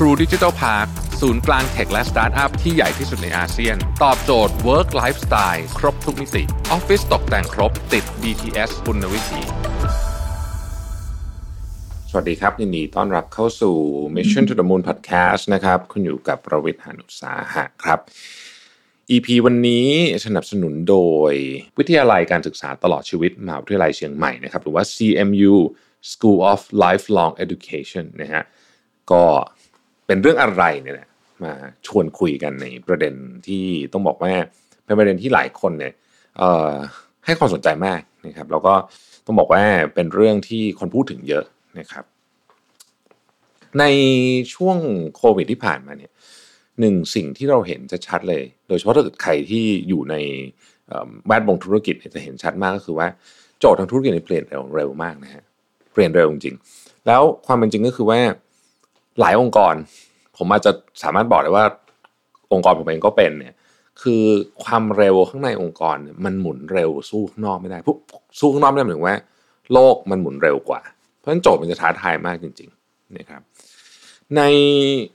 True Digital Park ศูนย์กลางเทคและสตาร์ทอัพที่ใหญ่ที่สุดในอาเซียน ตอบโจทย์ Work Lifestyle ครบทุกมิติออฟฟิศตกแต่งครบติด BTS คุณวิธีสวัสดีครับยินดีต้อนรับเข้าสู่ Mission to the Moon Podcast นะครับคุณอยู่กับประวิทย์หานุสาหะครับ EP วันนี้สนับสนุนโดย วิทยาลัยการศึกษาตลอดชีวิตมหาวิทยาลัยเชียงใหม่นะครับหรือว่า CMU School of Lifelong Education นะฮะก็ เป็นเรื่องอะไรเนี่ยแหละมาชวนคุยกันในประเด็นที่ต้องบอกว่าเป็นประเด็นที่หลายคนเนี่ยให้ความสนใจมากนะครับแล้วก็ต้องบอกว่าเป็นเรื่องที่คนพูดถึงเยอะนะครับ ในช่วงโควิดที่ผ่านมาเนี่ยหนึ่งสิ่งที่เราเห็นจะชัดเลย โดยเฉพาะถ้าเกิดใครที่อยู่ในแวดวงธุรกิจจะเห็นชัดมากก็คือว่าโจทย์ทางธุรกิจเปลี่ยนเร็วเร็วมากนะฮะเปลี่ยนเร็วจริงๆแล้วความเป็นจริงก็คือว่า หลายองค์กร ผมอาจจะสามารถบอกได้ว่าองค์กรผมเองก็เป็นเนี่ย คือความเร็วข้างในองค์กรมันหมุนเร็วสู้ข้างนอกไม่ได้พวกสู้ข้างนอกไม่ได้หมายถึงว่า โลกมันหมุนเร็วกว่า เพราะฉะนั้นโจทย์มันจะท้าทายมากจริงๆนะครับ ใน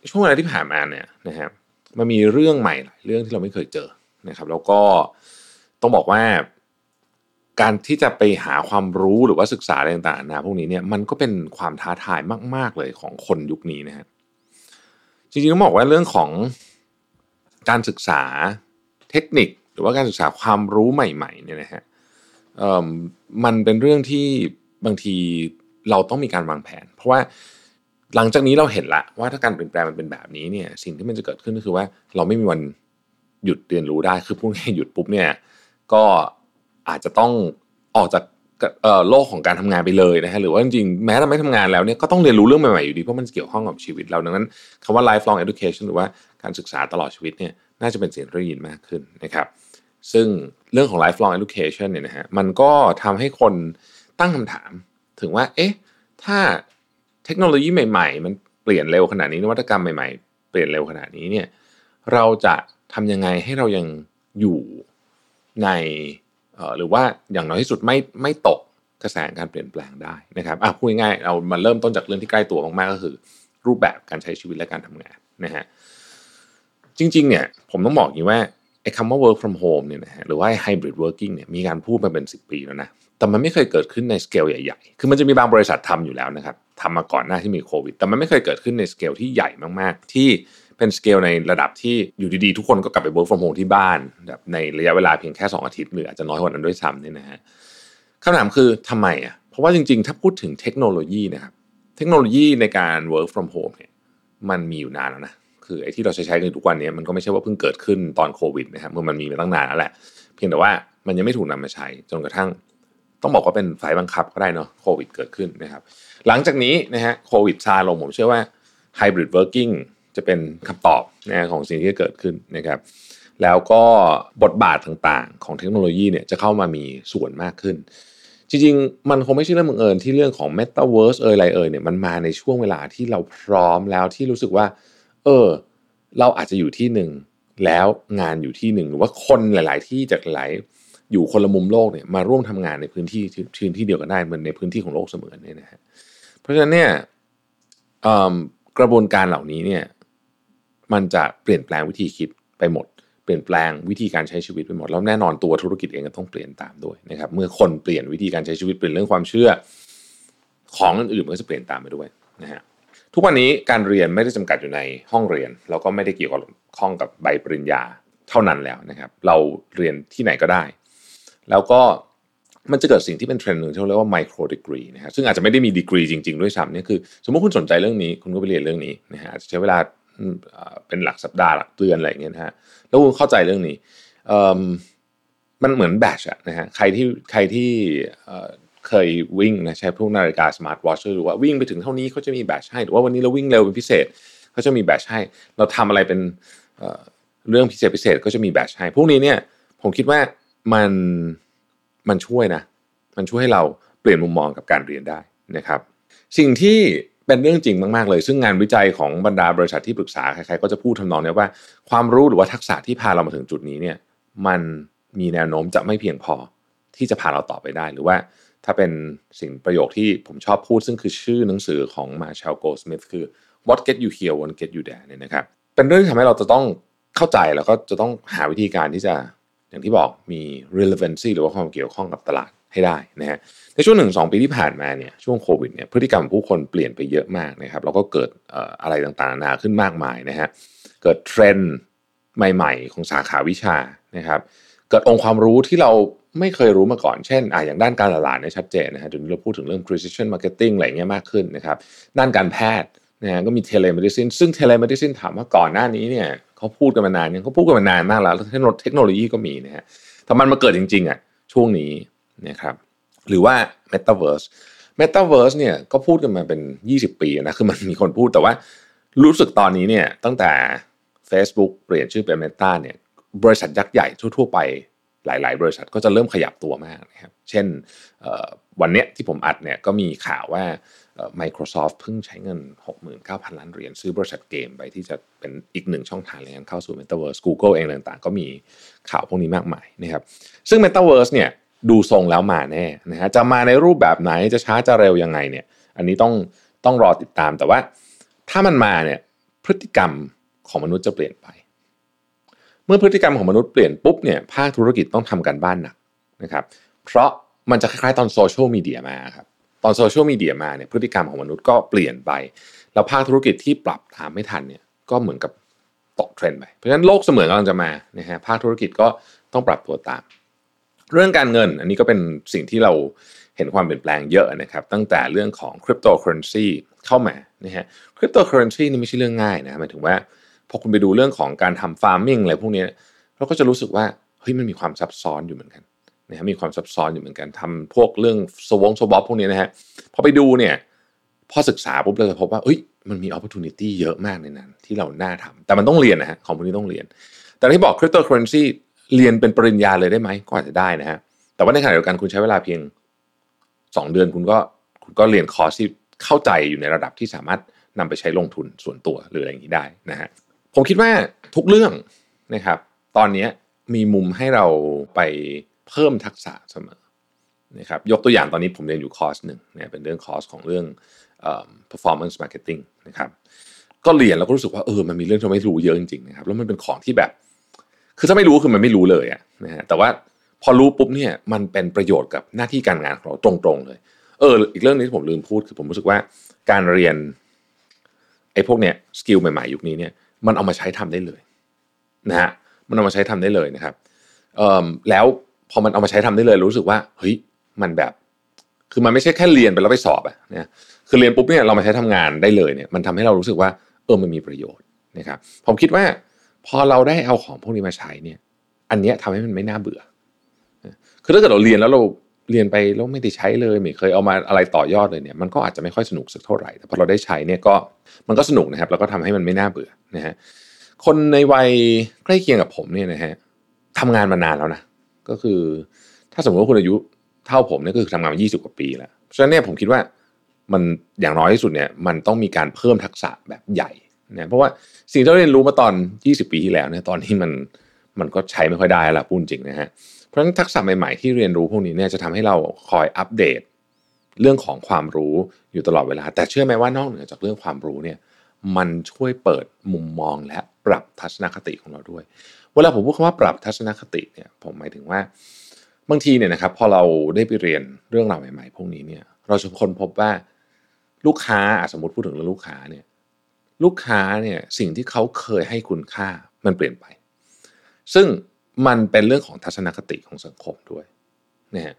ช่วงเวลาที่ผ่านมาเนี่ยนะครับมันมีเรื่องใหม่หลายเรื่องที่เราไม่เคยเจอนะครับ แล้วก็ต้องบอกว่า การที่จะไปหาความรู้หรือว่าศึกษาอะไรต่างๆนะพวกนี้เนี่ยมันก็เป็นความท้าทายมาก ๆเลยของคนยุคนี้นะฮะจริงๆต้องบอกว่าเรื่องของการศึกษาเทคนิคหรือว่าการศึกษาความรู้ใหม่ๆเนี่ยนะฮะมันเป็นเรื่องที่บางทีเราต้องมีการวางแผน เพราะว่าหลังจากนี้เราเห็นละว่าถ้าการเปลี่ยนแปลงมันเป็นแบบนี้เนี่ย สิ่งที่มันจะเกิดขึ้นก็คือว่าเราไม่มีวันหยุดเรียนรู้ได้คือพูดง่ายหยุดปุ๊บเนี่ย ก็ อาจจะต้องออกจากโลกของการทำงานไปเลยนะฮะหรือว่าจริงๆแม้เราไม่ทำงานแล้วเนี่ยก็ต้องเรียนรู้เรื่องใหม่ๆอยู่ดีเพราะมันเกี่ยวข้องกับชีวิตเราดังนั้นคำว่า lifelong education หรือว่าการศึกษาตลอดชีวิตเนี่ยน่าจะเป็นสิ่งที่ได้ยินมากขึ้นนะครับ ซึ่งเรื่องของ lifelong education เนี่ยนะฮะมันก็ทำให้คนตั้งคำถามถึงว่าเอ๊ะถ้าเทคโนโลยีใหม่ ๆ มันเปลี่ยนเร็วขนาดนี้นวัตกรรมใหม่ๆ เปลี่ยนเร็วขนาดนี้เนี่ยเราจะทำยังไงให้เรายังอยู่ใน หรือว่าอย่างน้อยที่สุดไม่ไม่ตกกระแสการเปลี่ยนแปลงได้นะครับอะพูดง่ายๆเรามาเริ่มต้นจากเรื่องที่ใกล้ตัวมากๆก็คือ รูปแบบการใช้ชีวิตและการทำงานนะฮะจริงๆเนี่ยผมต้องบอกอย่างนี้ว่าไอ้คำว่า work from home เนี่ยนะฮะหรือว่า hybrid working เนี่ยมีการพูดมาเป็น 10 ปีแล้วนะแต่มันไม่เคยเกิดขึ้นในสเกลใหญ่ๆ คือมันจะมีบางบริษัททำอยู่แล้วนะครับทำมาก่อนหน้าที่มีโควิด แต่มันไม่เคยเกิดขึ้นในสเกลที่ใหญ่มากๆ ที่ เป็นสเกลในระดับที่อยู่ดีๆ ทุกคนก็กลับไป work from home ที่บ้านแบบในระยะเวลาเพียงแค่ 2 อาทิตย์หรืออาจจะน้อยกว่านั้นด้วยซ้ำเนี่ยนะฮะคำถามคือทำไมอะเพราะว่าจริงๆ ถ้าพูดถึงเทคโนโลยีนะครับเทคโนโลยีในการ work from home เนี่ยมันมีอยู่นานแล้วนะคือไอ้ที่เราใช้ใช้กันทุกวันนี้มันก็ไม่ใช่ว่าเพิ่งเกิดขึ้นตอนโควิดนะครับมันมีมาตั้งนานแล้วแหละ เพียงแต่ว่ามันยังไม่ถูกนำมาใช้จนกระทั่ง ต้องบอกว่าเป็นไฟบังคับก็ได้เนาะโควิดเกิดขึ้นนะครับ หลังจากนี้นะฮะโควิดซาลงผมเชื่อว่า Hybrid Working จะเป็นคำตอบนะของสิ่งที่เกิดขึ้นนะครับ แล้วก็บทบาทต่างๆ ของเทคโนโลยีเนี่ยจะเข้ามามีส่วนมากขึ้น จริงๆ มันคงไม่ใช่เรื่องบังเอิญที่เรื่องของ Metaverse เอ่ยอะไรเอ่ยเนี่ยมันมาในช่วงเวลาที่เราพร้อมแล้วที่รู้สึกว่า เออ เราอาจจะอยู่ที่หนึ่งแล้วงานอยู่ที่หนึ่งหรือว่าคนหลาย ๆ ที่จากหลายอยู่คนละมุมโลกเนี่ยมาร่วมทำงานในพื้นที่พื้นที่เดียวกันได้เหมือนในพื้นที่ของโลกเสมือนเนี่ยนะฮะเพราะฉะนั้นเนี่ยกระบวนการเหล่านี้เนี่ย มันจะเปลี่ยนแปลงวิธีคิดไปหมด เปลี่ยนแปลงวิธีการใช้ชีวิตไปหมด แล้วแน่นอนตัวธุรกิจเองก็ต้องเปลี่ยนตามด้วยนะครับ เมื่อคนเปลี่ยนวิธีการใช้ชีวิตเปลี่ยนเรื่องความเชื่อ ของอื่นๆมันก็จะเปลี่ยนตามไปด้วยนะฮะทุกวันนี้การเรียนไม่ได้จำกัดอยู่ในห้องเรียน แล้วก็ไม่ได้เกี่ยวกับข้องกับใบปริญญาเท่านั้นแล้วนะครับ เราเรียนที่ไหนก็ได้ แล้วก็มันจะเกิดสิ่งที่เป็นเทรนด์หนึ่งที่เรียกว่าไมโครดีกรีนะฮะซึ่งอาจจะไม่ได้มีดีกรีจริงๆ ด้วยซ้ำเนี่ยคือ สมมติคุณสนใจเรื่องนี้ คุณก็ไปเรียนเรื่องนี้นะฮะใช้เวลา เป็นหลักสัปดาห์หลักเดือนอะไรอย่างเงี้ยนะฮะแล้วคุณเข้าใจเรื่องนี้มันเหมือนแบชอะนะฮะใครที่ใครที่เคยวิ่งนะใช้พวกนาฬิกาสมาร์ทวอชหรือว่าวิ่งไปถึงเท่านี้เขาจะมีแบชให้หรือว่าวันนี้เราวิ่งเร็วเป็นพิเศษเขาจะมีแบชให้ เราทำอะไรเป็นเรื่องพิเศษพิเศษก็จะมีแบชให้ พวกนี้เนี่ยผมคิดว่ามันมันช่วยนะ มันช่วยให้เราเปลี่ยนมุมมองกับการเรียนได้นะครับ สิ่งที่ เป็นเรื่องจริงมากๆเลย ซึ่งงานวิจัยของบรรดาบริษัทที่ปรึกษาใครๆก็จะพูดทำนองนี้ว่า ความรู้หรือว่าทักษะที่พาเรามาถึงจุดนี้เนี่ย มันมีแนวโน้มจะไม่เพียงพอที่จะพาเราต่อไปได้หรือว่าถ้าเป็นสิ่งประโยคที่ผมชอบพูด ซึ่งคือชื่อหนังสือของมาเชลโกสมิธคือ what get you here what get you there เนี่ยนะครับ เป็นเรื่องที่ทำให้เราจะต้องเข้าใจแล้วก็จะต้องหาวิธีการที่จะอย่างที่บอกมี relevancy หรือว่าความเกี่ยวข้องกับตลาด ให้ได้นะฮะในช่วงหนึ่งสองปีที่ผ่านมาเนี่ยช่วงโควิดเนี่ยพฤติกรรมผู้คนเปลี่ยนไปเยอะมากนะครับแล้วก็เกิดอะไรต่างๆนานาขึ้นมากมายนะฮะเกิดเทรนด์ใหม่ๆ ของสาขาวิชานะครับ เกิดองค์ความรู้ที่เราไม่เคยรู้มาก่อนเช่นอ่าอย่างด้านการตลาดเนี่ยชัดเจนนะฮะเดี๋ยวนี้เราพูดถึงเรื่อง precision marketing อะไรเงี้ยมากขึ้นนะครับ ด้านการแพทย์นะฮะก็มี telemedicine ซึ่ง telemedicine ถามว่าก่อนหน้านี้เนี่ยเขาพูดกันมานานยังเขาพูดกันมานานมากแล้วเทคโนโลยีก็มีนะฮะแต่มันมาเกิดจริงๆอะช่วงนี้ นะครับหรือว่า Metaverse Metaverse เนี่ยก็พูดกันมาเป็น 20 ปีนะคือมันมีคนพูดแต่ว่ารู้สึกตอนนี้เนี่ยตั้งแต่ Facebook เปลี่ยนชื่อเป็น Meta เนี่ยบริษัทยักษ์ใหญ่ทั่วๆไปหลาย ๆ บริษัทก็จะเริ่มขยับตัวมากนะครับเช่นวันเนี้ยที่ผมอัดเนี่ยก็มีข่าวว่า Microsoft เพิ่งใช้เงิน 69,000 ล้านเหรียญซื้อบริษัทเกมไปที่จะเป็นอีกหนึ่งช่องทางในการเข้าสู่ Metaverse Google เองต่างๆ ก็มีข่าวพวกนี้มากมายนะครับซึ่ง Metaverse เนี่ย ดูทรงแล้วมาแน่นะฮะจะมาในรูปแบบไหนจะช้าจะเร็วยังไงเนี่ย อันนี้ต้องต้องรอติดตามแต่ว่า ถ้ามันมาเนี่ยพฤติกรรมของมนุษย์จะเปลี่ยนไป เมื่อพฤติกรรมของมนุษย์เปลี่ยนปุ๊บเนี่ยภาคธุรกิจต้องทำกันบ้านหนักนะครับ เพราะมันจะคล้ายๆตอนโซเชียลมีเดียมาครับตอนโซเชียลมีเดียมาเนี่ยพฤติกรรมของมนุษย์ก็เปลี่ยนไป แล้วภาคธุรกิจที่ปรับตามไม่ทันเนี่ยก็เหมือนกับตกเทรนด์ไปเพราะฉะนั้นโลกเสมือนกำลังจะมานะฮะภาคธุรกิจก็ต้องปรับตัวตาม เรื่องการเงิน อันนี้ก็เป็นสิ่งที่เราเห็นความเปลี่ยนแปลงเยอะนะครับ ตั้งแต่เรื่องของคริปโตเคอเรนซีเข้ามานะฮะคริปโตเคอร์เรนซีนี่ไม่ใช่เรื่องง่ายนะหมายถึงว่าพอคุณไปดูเรื่องของการทำ farming อะไรพวกนี้เราก็จะรู้สึกว่าเฮ้ยมันมีความซับซ้อนอยู่เหมือนกันนะฮะมีความซับซ้อนอยู่เหมือนกันทำพวกเรื่องสวง swap พวกนี้นะฮะพอไปดูเนี่ยพอศึกษาปุ๊บเราจะพบว่าเอ้ยมันมีโอกาสเยอะมากในนั้น ที่เราน่าทำแต่มันต้องเรียนนะฮะของพวกนี้ต้องเรียน แต่ที่บอกคริปโตเคอร์เรนซี เรียนเป็นปริญญาเลยได้ไหมก็อาจจะได้นะฮะแต่ว่าในขณะเดียวกันคุณใช้เวลาเพียง 2 เดือนคุณก็คุณก็เรียนคอร์สที่เข้าใจอยู่ในระดับที่สามารถนำไปใช้ลงทุนส่วนตัวหรืออะไรอย่างนี้ได้นะฮะผมคิดว่าทุกเรื่องนะครับ ตอนนี้มีมุมให้เราไปเพิ่มทักษะเสมอนะครับยกตัวอย่างตอนนี้ผมเรียนอยู่คอร์สหนึ่งเนี่ยเป็นเรื่องคอร์สของเรื่อง performance marketing นะครับก็เรียนแล้วก็รู้สึกว่าเออมันมีเรื่องที่ไม่รู้เยอะจริงๆนะครับแล้วมันเป็นของที่แบบ คือถ้าไม่รู้คือมันไม่รู้เลยอะนะฮะแต่ว่าพอรู้ปุ๊บเนี่ยมันเป็นประโยชน์กับหน้าที่การงานของเราตรงๆเลย เออ อีกเรื่องนี้ที่ผมลืมพูดคือผมรู้สึกว่าการเรียนไอ้พวกเนี้ยสกิลใหม่ๆยุคนี้เนี่ยมันเอามาใช้ทำได้เลยนะฮะมันเอามาใช้ทำได้เลยนะครับเอ่อแล้วพอมันเอามาใช้ทำได้เลยรู้สึกว่าเฮ้ยมันแบบ คือมันไม่ใช่แค่เรียนไปแล้วไปสอบอะเนี่ยคือเรียนปุ๊บเนี่ยเรามาใช้ทำงานได้เลยเนี่ย มันทำให้เรารู้สึกว่า เออมันมีประโยชน์นะครับผมคิดว่า พอเราได้เอาของพวกนี้มาใช้เนี่ย อันนี้ทำให้มันไม่น่าเบื่อ คือถ้าเกิดเราเรียนแล้วเราเรียนไปแล้วไม่ได้ใช้เลยไม่เคยเอามาอะไรต่อยอดเลยเนี่ยมันก็อาจจะไม่ค่อยสนุกสักเท่าไหร่แต่พอเราได้ใช้เนี่ยก็มันก็สนุกนะครับ แล้วก็ทำให้มันไม่น่าเบื่อนะฮะคนในวัยใกล้เคียงกับผมเนี่ยนะฮะทำงานมานานแล้วนะก็คือ ถ้าสมมติว่าคุณอายุเท่าผมเนี่ยก็คือทำงานมา 20 กว่าปีแล้วเพราะฉะนั้นเนี่ยผมคิดว่ามันอย่างน้อยที่สุดเนี่ยมันต้องมีการเพิ่มทักษะแบบใหญ่ นะเพราะว่าสิ่งที่เราเรียนรู้มาตอน 20 ปีที่แล้วเนี่ยตอนนี้มันมันก็ใช้ไม่ค่อยได้ละพูดจริงนะฮะเพราะฉะนั้นทักษะใหม่ๆที่เรียนรู้พวกนี้เนี่ยจะทำให้เราคอยอัปเดตเรื่องของความรู้อยู่ตลอดเวลา แต่เชื่อไหมว่านอกเหนือจากเรื่องความรู้เนี่ยมันช่วยเปิดมุมมองและปรับทัศนคติของเราด้วย เวลาผมพูดคำว่าปรับทัศนคติเนี่ยผมหมายถึงว่าบางทีเนี่ยนะครับพอเราได้ไปเรียนเรื่องราวใหม่ๆ พวกนี้เนี่ยเราจะค้นพบว่าลูกค้าสมมติพูดถึงเรื่องลูกค้าเนี่ย ลูกค้าเนี่ยสิ่งที่เขาเคยให้คุณค่ามันเปลี่ยนไป ซึ่งมันเป็นเรื่องของทัศนคติของสังคมด้วยนะฮะ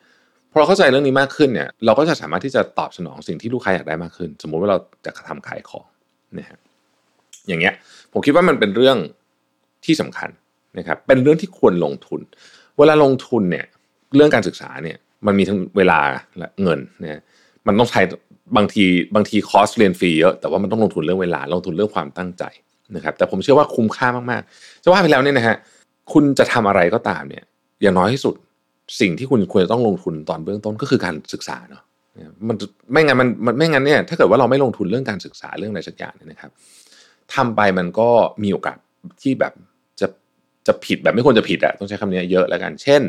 พอเราเข้าใจเรื่องนี้มากขึ้นเนี่ยเราก็จะสามารถที่จะตอบสนองสิ่งที่ลูกค้าอยากได้มากขึ้น สมมุติว่าเราจะทำขายของนะฮะอย่างเงี้ยผมคิดว่ามันเป็นเรื่องที่สำคัญนะครับเป็นเรื่องที่ควรลงทุน เวลาลงทุนเนี่ยเรื่องการศึกษาเนี่ยมันมีทั้งเวลาและเงินนะ มันต้องใช้บางทีบางทีคอสเรียนฟรีเยอะแต่ว่ามันต้องลงทุนเรื่องเวลาลงทุนเรื่องความตั้งใจนะครับแต่ผมเชื่อว่าคุ้มค่ามากๆจะว่าไปแล้วเนี่ยนะฮะคุณจะทำอะไรก็ตามเนี่ย อย่างน้อยที่สุดสิ่งที่คุณควรจะต้องลงทุนตอนเบื้องต้นก็คือการศึกษาเนาะมันไม่งั้นมันมันไม่งั้นเนี่ยถ้าเกิดว่าเราไม่ลงทุนเรื่องการศึกษาเรื่องอะไรสักอย่างเนี่ยนะครับทำไปมันก็มีโอกาสที่แบบจะจะผิดแบบไม่ควรจะผิดอะต้องใช้คำนี้เยอะแล้วกัน เช่น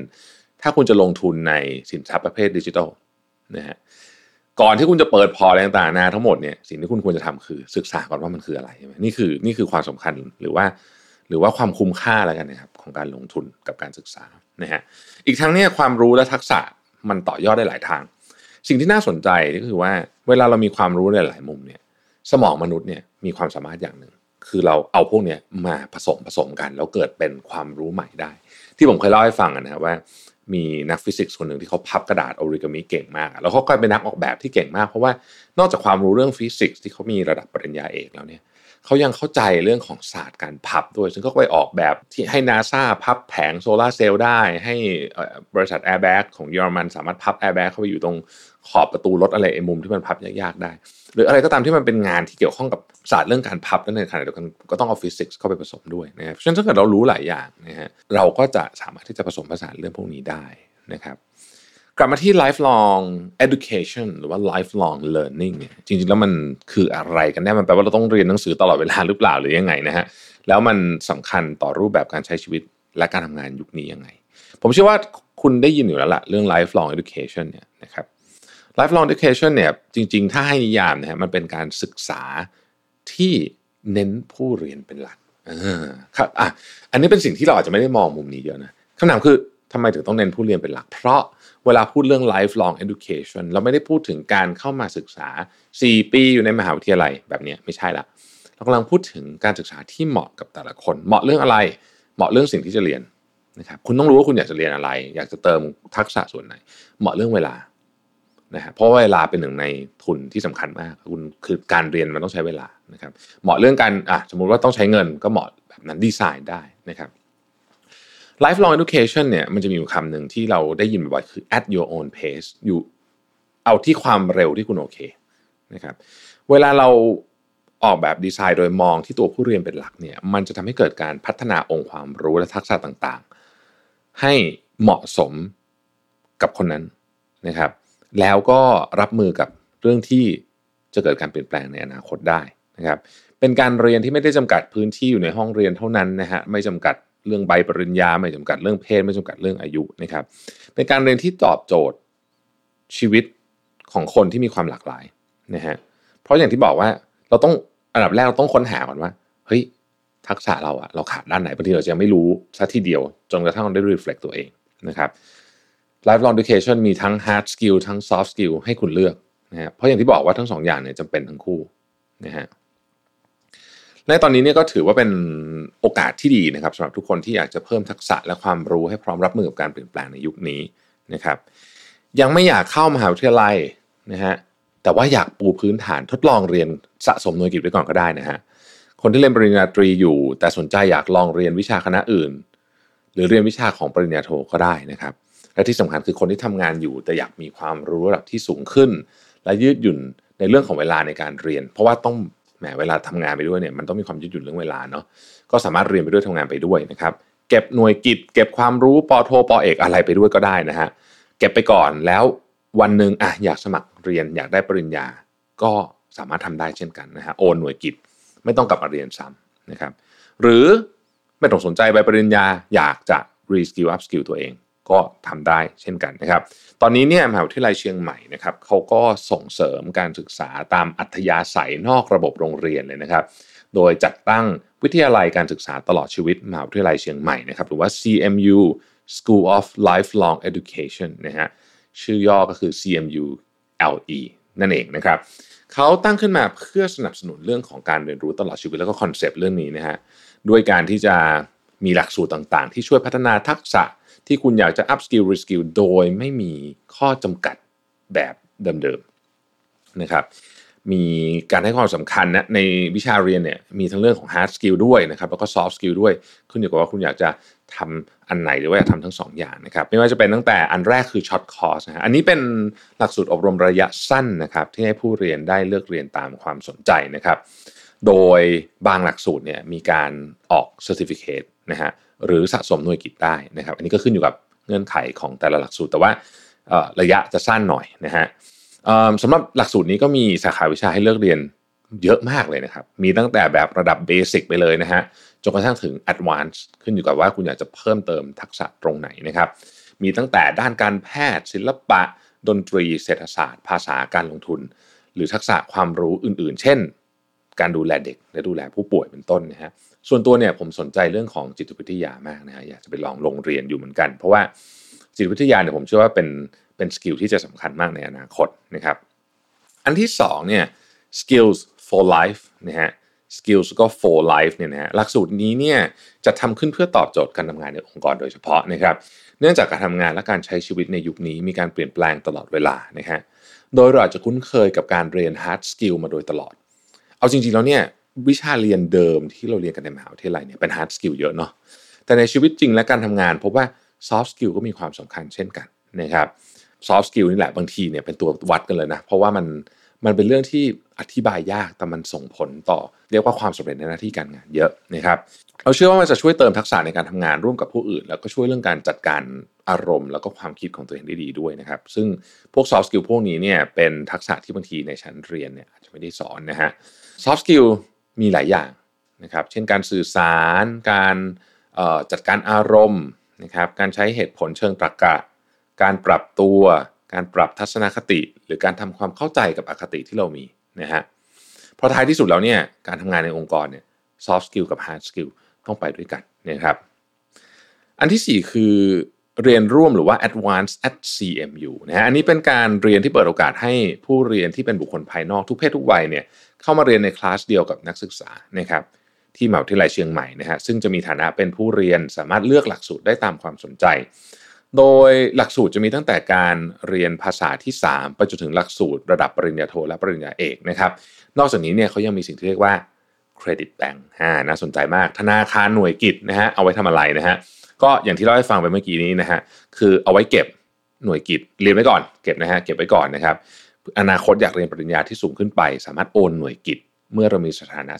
ถ้าคุณจะลงทุนในสินทรัพย์ประเภทดิจิทัลนะฮะ ก่อนที่คุณจะเปิดพออะไรต่างๆนาทั้งหมดเนี่ยสิ่งที่คุณควรจะทำคือศึกษาก่อนว่ามันคืออะไรใช่ไหมนี่คือนี่คือความสำคัญหรือว่า หรือว่าความคุ้มค่าอะไรกันนะครับของการลงทุนกับการศึกษานะฮะอีกทั้งเนี่ยความรู้และทักษะมันต่อยอดได้หลายทาง สิ่งที่น่าสนใจก็คือว่าเวลาเรามีความรู้ในหลายมุมเนี่ยสมองมนุษย์เนี่ยมีความสามารถอย่างหนึ่ง คือเราเอาพวกเนี้มาผสมผสมกัน แล้วเกิดเป็นความรู้ใหม่ได้ ที่ผมเคยเล่าให้ฟังนะครับว่า มีนักฟิสิกส์คนหนึ่งที่เขาพับกระดาษโอริกามิเก่งมาก แล้วเขาก็เป็นนักออกแบบที่เก่งมาก เพราะว่านอกจากความรู้เรื่องฟิสิกส์ที่เขามีระดับปริญญาเอกแล้วเนี่ยเขายังเข้าใจเรื่องของศาสตร์การพับด้วย ซึ่งก็ไปออกแบบที่ให้นาซาพับแผงโซลาร์เซลล์ได้ ให้บริษัทแอร์แบ็กของเยอรมันสามารถพับแอร์แบ็กเข้าไปอยู่ตรงขอบประตูรถอะไรไอ้มุมที่มันพับยากๆได้ หรืออะไรก็ตามที่มันเป็นงานที่เกี่ยวข้องกับ ศาสตร์เรื่องการพับนั่นในขณะเดียวกันก็ต้องเอาฟิสิกส์เข้าไปผสมด้วยนะครับฉะนั้นถ้าเกิดเรารู้หลายอย่างนะฮะเราก็จะสามารถที่จะผสมผสานเรื่องพวกนี้ได้นะครับกลับมาที่ lifelong education หรือว่า lifelong learning เนี่ยจริงๆ แล้วมันคืออะไรกันแน่มันแปลว่าเราต้องเรียนหนังสือตลอดเวลาหรือเปล่าหรือยังไงนะฮะแล้วมันสำคัญต่อรูปแบบการใช้ชีวิตและการทำงานยุคนี้ยังไง ผมเชื่อว่าคุณได้ยินอยู่แล้วละเรื่อง lifelong education เนี่ยนะครับ lifelong education เนี่ยจริงๆ ถ้าให้นิยามนะฮะมันเป็นการศึกษา ที่เน้นผู้เรียนเป็นหลักครับอะอันนี้เป็นสิ่งที่เราอาจจะไม่ได้มองมุมนี้เยอะนะคำถามคือทำไมถึงต้องเน้นผู้เรียนเป็นหลัก เพราะเวลาพูดเรื่อง lifelong education เราไม่ได้พูดถึงการเข้ามาศึกษา 4 ปีอยู่ในมหาวิทยาลัยแบบนี้ไม่ใช่ละเรากำลังพูดถึงการศึกษาที่เหมาะกับแต่ละคน เหมาะเรื่องอะไร เหมาะเรื่องสิ่งที่จะเรียนนะครับคุณต้องรู้ว่าคุณอยากจะเรียนอะไร อยากจะเติมทักษะส่วนไหน เหมาะเรื่องเวลา นะฮะเพราะเวลาเป็นหนึ่งในทุนที่สำคัญมากคุณคือการเรียนมันต้องใช้เวลานะครับ เหมาะเรื่องการอะสมมุติว่าต้องใช้เงินก็เหมาะแบบนั้นดีไซน์ได้นะครับ lifelong education เนี่ยมันจะมีอยู่คำหนึ่งที่เราได้ยินบ่อยคือ at your own pace อยู่เอาที่ความเร็วที่คุณโอเคนะครับเวลาเราออกแบบดีไซน์โดยมองที่ตัวผู้เรียนเป็นหลักเนี่ยมันจะทำให้เกิดการพัฒนาองค์ความรู้และทักษะต่างๆ ให้เหมาะสมกับคนนั้นนะครับ แล้วก็รับมือกับเรื่องที่จะเกิดการเปลี่ยนแปลงในอนาคตได้นะครับ เป็นการเรียนที่ไม่ได้จำกัดพื้นที่อยู่ในห้องเรียนเท่านั้นนะฮะไม่จำกัดเรื่องใบปริญญา ไม่จำกัดเรื่องเพศ ไม่จำกัดเรื่องอายุนะครับ เป็นการเรียนที่ตอบโจทย์ชีวิตของคนที่มีความหลากหลายนะฮะเพราะอย่างที่บอกว่าเราต้องอันดับแรกเราต้องค้นหาก่อนว่าเฮ้ยทักษะเราอะเราขาดด้านไหนบางทีเราจะไม่รู้ซะทีเดียว จนกระทั่งได้ reflect ตัวเองนะครับ lifelong education มีทั้ง hard skill ทั้ง soft skill ให้คุณเลือกนะฮะเพราะอย่างที่บอกว่าทั้งสองอย่างเนี่ยจำเป็นทั้งคู่นะฮะในตอนนี้เนี่ยก็ถือว่าเป็นโอกาสที่ดีนะครับสำหรับทุกคนที่อยากจะเพิ่มทักษะและความรู้ให้พร้อมรับมือกับการเปลี่ยนแปลงในยุคนี้นะครับ ยังไม่อยากเข้ามหาวิทยาลัยนะฮะแต่ว่าอยากปูพื้นฐานทดลองเรียนสะสมหน่วยกิจไว้ก่อนก็ได้นะฮะคนที่เรียนปริญญาตรีอยู่ แต่สนใจอยากลองเรียนวิชาคณะอื่น หรือเรียนวิชาของปริญญาโทก็ได้นะครับ และที่สำคัญคือคนที่ทำงานอยู่แต่อยากมีความรู้ระดับที่สูงขึ้น และยืดหยุ่นในเรื่องของเวลาในการเรียน เพราะว่าต้องแหมเวลาทำงานไปด้วยเนี่ยมันต้องมีความยืดหยุ่นเรื่องเวลาเนาะก็สามารถเรียนไปด้วยทำงานไปด้วยนะครับเก็บหน่วยกิจ เก็บความรู้ปอโทปอเอกอะไรไปด้วยก็ได้นะฮะเก็บไปก่อนแล้ววันหนึ่งอะอยากสมัครเรียนอยากได้ปริญญา ก็สามารถทำได้เช่นกันนะฮะโอนหน่วยกิจไม่ต้องกลับมาเรียนซ้ำนะครับ หรือไม่ต้องสนใจใบปริญญาอยากจะ reskill up skill ตัวเอง ก็ทำได้เช่นกันนะครับ ตอนนี้เนี่ยมหาวิทยาลัยเชียงใหม่นะครับเขาก็ส่งเสริมการศึกษาตามอัธยาศัยนอกระบบโรงเรียนเลยนะครับ โดยจัดตั้งวิทยาลัยการศึกษาตลอดชีวิตมหาวิทยาลัยเชียงใหม่นะครับหรือว่า CMU School of Lifelong Education นะฮะชื่อย่อก็คือ CMU LE นั่นเองนะครับเขาตั้งขึ้นมาเพื่อสนับสนุนเรื่องของการเรียนรู้ตลอดชีวิตแล้วก็คอนเซปต์เรื่องนี้นะฮะด้วยการที่จะมีหลักสูตรต่างๆ ที่ช่วยพัฒนาทักษะ ที่คุณอยากจะ up skill re skill โดยไม่มีข้อจำกัดแบบเดิมๆนะครับมีการให้ความสำคัญนะในวิชาเรียนเนี่ยมีทั้งเรื่องของ hard skill ด้วยนะครับแล้วก็ soft skill ด้วยขึ้นอยู่กับว่าคุณอยากจะทำอันไหนหรือว่าอยากทำทั้งสองอย่างนะครับไม่ว่าจะเป็นตั้งแต่อันแรกคือ short course นะฮะอันนี้เป็นหลักสูตรอบรมระยะสั้นนะครับที่ให้ผู้เรียนได้เลือกเรียนตามความสนใจนะครับโดยบางหลักสูตรเนี่ยมีการออก certificate นะฮะ หรือสะสมหน่วยกิตได้นะครับ อันนี้ก็ขึ้นอยู่กับเงื่อนไขของแต่ละหลักสูตร แต่ว่าระยะจะสั้นหน่อยนะฮะสำหรับหลักสูตรนี้ก็มีสาขาวิชาให้เลือกเรียนเยอะมากเลยนะครับ มีตั้งแต่แบบระดับ basic ไปเลยนะฮะ จนกระทั่งถึง advance ขึ้นอยู่กับว่าคุณอยากจะเพิ่มเติมทักษะตรงไหนนะครับ มีตั้งแต่ด้านการแพทย์ ศิลปะ ดนตรี เศรษฐศาสตร์ ภาษา การลงทุน หรือทักษะความรู้อื่นๆ เช่น การดูแลเด็กและดูแลผู้ป่วยเป็นต้นนะฮะ ส่วนตัวเนี่ยผมสนใจเรื่องของจิตวิทยามากนะฮะอยากจะไปลองลงเรียนอยู่เหมือนกัน เพราะว่าจิตวิทยาเนี่ยผมเชื่อว่าเป็นเป็นสกิลที่จะสำคัญมากในอนาคตนะครับ อันที่สองเนี่ย skills for life นะฮะ skills ก็ for life เนี่ยนะฮะหลักสูตรนี้เนี่ยจะทำขึ้นเพื่อตอบโจทย์การทำงานในองค์กรโดยเฉพาะนะครับ เนื่องจากการทำงานและการใช้ชีวิตในยุคนี้มีการเปลี่ยนแปลงตลอดเวลานะฮะโดยเราอาจจะคุ้นเคยกับการเรียน hard skill มาโดยตลอด เอาจริงๆแล้วเนี่ย วิชาเรียนเดิมที่เราเรียนกันในมหาวิทยาลัยเนี่ยเป็น hard skill เยอะเนาะแต่ในชีวิตจริงและการทำงานพบว่า soft skill ก็มีความสำคัญเช่นกันนะครับ soft skill นี่แหละบางทีเนี่ยเป็นตัววัดกันเลยนะ เพราะว่ามันมันเป็นเรื่องที่อธิบายยากแต่มันส่งผลต่อ เรียกว่าความสำเร็จในหน้าที่การงานเยอะนะครับเราเชื่อว่ามันจะช่วยเติมทักษะในการทำงานร่วมกับผู้อื่น แล้วก็ช่วยเรื่องการจัดการอารมณ์ แล้วก็ความคิดของตัวเองได้ดีด้วยนะครับ ซึ่งพวก soft skill พวกนี้เนี่ยเป็นทักษะที่บางทีในชั้นเรียนเนี่ยอาจจะไม่ได้สอนนะฮะ soft skill มีหลายอย่างนะครับ เช่นการสื่อสาร การจัดการอารมณ์นะครับ การใช้เหตุผลเชิงตรรกะ การปรับตัว การปรับทัศนคติ หรือการทำความเข้าใจกับอคติที่เรามีนะฮะเพราะท้ายที่สุดแล้วเนี่ยการทำงานในองค์กรเนี่ย soft skill กับ hard skill ต้องไปด้วยกันนะครับ อันที่ 4 คือเรียนร่วมหรือว่า advanced at CMU นะฮะอันนี้เป็นการเรียนที่เปิดโอกาสให้ผู้เรียนที่เป็นบุคคลภายนอกทุกเพศทุกวัยเนี่ย เข้ามาเรียนในคลาสเดียวกับนักศึกษานะครับที่มหาวิทยาลัยเชียงใหม่นะฮะซึ่งจะมีฐานะเป็นผู้เรียนสามารถเลือกหลักสูตรได้ตามความสนใจ โดยหลักสูตรจะมีตั้งแต่การเรียนภาษาที่ 3 ไปจนถึงหลักสูตรระดับปริญญาโทและปริญญาเอกนะครับนอกจากนี้เนี่ยเขายังมีสิ่งที่เรียกว่าเครดิตแบงค์น่าสนใจมาก ธนาคารหน่วยกิจนะฮะเอาไว้ทำอะไรนะฮะก็อย่างที่เล่าให้ฟังไปเมื่อกี้นี้นะฮะคือเอาไว้เก็บหน่วยกิจเรียนไว้ก่อนเก็บนะฮะเก็บไว้ก่อนนะครับ อนาคตอยากเรียนปริญญาที่สูงขึ้นไป สามารถโอนหน่วยกิจ เมื่อเรามีสถานะ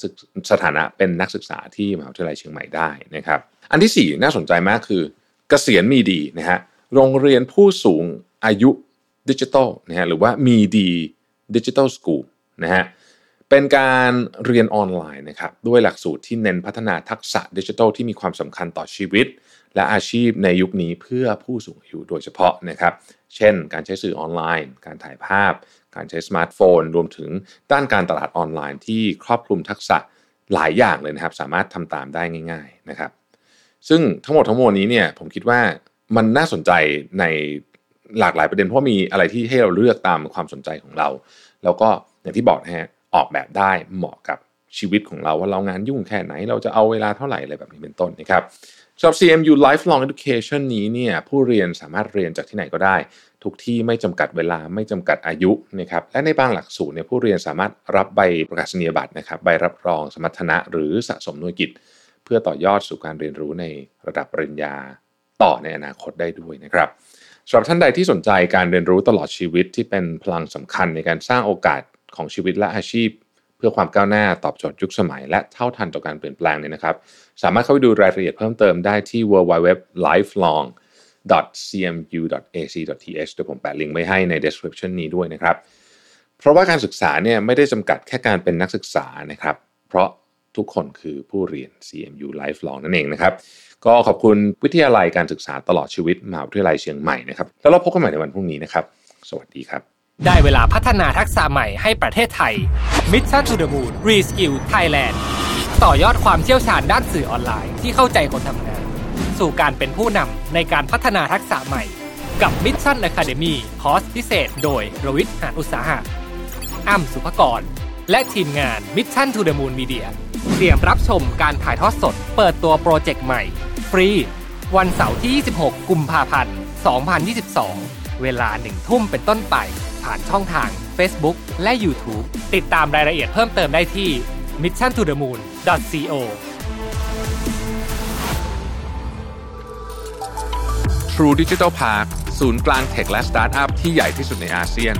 สถานะเป็นนักศึกษาที่มหาวิทยาลัยเชียงใหม่ได้นะครับ อันที่ 4 น่าสนใจมากคือเกษียณมีดีนะฮะโรงเรียนผู้สูงอายุดิจิทัลนะฮะหรือว่ามี D Digital School นะฮะ เป็นการเรียนออนไลน์นะครับด้วยหลักสูตรที่เน้นพัฒนาทักษะดิจิทัลที่มีความสำคัญต่อชีวิต และอาชีพในยุคนี้เพื่อผู้สูงอายุโดยเฉพาะนะครับเช่น การใช้สื่อออนไลน์ การถ่ายภาพ การใช้สมาร์ทโฟน รวมถึงด้านการตลาดออนไลน์ที่ครอบคลุมทักษะหลายอย่างเลยนะครับ สามารถทำตามได้ง่าย ๆนะครับ ซึ่งทั้งหมดทั้งมวลนี้เนี่ยผมคิดว่ามันน่าสนใจในหลากหลายประเด็นเพราะมีอะไรที่ให้เราเลือกตามความสนใจของเรา แล้วก็อย่างที่บอกนะฮะ ออกแบบได้เหมาะกับชีวิตของเราว่าเรางานยุ่งแค่ไหน เราจะเอาเวลาเท่าไหร่อะไรแบบนี้เป็นต้นนะครับสำหรับ CMU Lifelong Education นี้เนี่ยผู้เรียนสามารถเรียนจากที่ไหนก็ได้ ทุกที่ไม่จำกัดเวลาไม่จำกัดอายุนะครับและในบางหลักสูตรเนี่ยผู้เรียนสามารถรับใบประกาศนียบัตรนะครับใบรับรองสมรรถนะหรือสะสมหน่วยกิจ เพื่อต่อยอดสู่การเรียนรู้ในระดับปริญญาต่อในอนาคตได้ด้วยนะครับสำหรับท่านใดที่สนใจการเรียนรู้ตลอดชีวิตที่เป็นพลังสำคัญในการสร้างโอกาส ของชีวิตและอาชีพ เพื่อความก้าวหน้าตอบโจทย์ยุคสมัย และเท่าทันต่อการเปลี่ยนแปลงเนี่ยนะครับ สามารถเข้าไปดูรายละเอียดเพิ่มเติมได้ที่ www.lifelong cmu.ac.th เดี๋ยวผมแปะลิงก์ไว้ให้ใน description นี้ด้วยนะครับ เพราะว่าการศึกษาเนี่ยไม่ได้จำกัดแค่การเป็นนักศึกษานะครับ เพราะทุกคนคือผู้เรียน CMU Lifelong นั่นเองนะครับ ก็ขอบคุณวิทยาลัยการศึกษาตลอดชีวิตมหาวิทยาลัยเชียงใหม่นะครับ แล้วเราพบกันใหม่ในวันพรุ่งนี้นะครับ สวัสดีครับ ได้เวลาพัฒนาทักษะใหม่ให้ประเทศไทย Mission to the Moon Reskill Thailand ต่อยอดความเชี่ยวชาญด้านสื่อออนไลน์ที่เข้าใจคนทำงาน สู่การเป็นผู้นำในการพัฒนาทักษะใหม่ กับ Mission Academy คอร์สพิเศษ โดยรวิทย์หานอุตสาหะอ้ำสุภกร และทีมงาน Mission to the Moon Media เตรียมรับชมการถ่ายทอดสด เปิดตัวโปรเจกต์ใหม่ ฟรี วันเสาร์ที่ 26 กุมภาพันธ์ 2022 เวลาหนึ่งทุ่มเป็นต้นไป ผ่านช่องทาง Facebook และ YouTube ติดตามรายละเอียดเพิ่มเติมได้ที่ mission to the moon co True Digital Park ศูนย์กลางเทคและสตาร์ทอัพที่ใหญ่ที่สุดในอาเซียน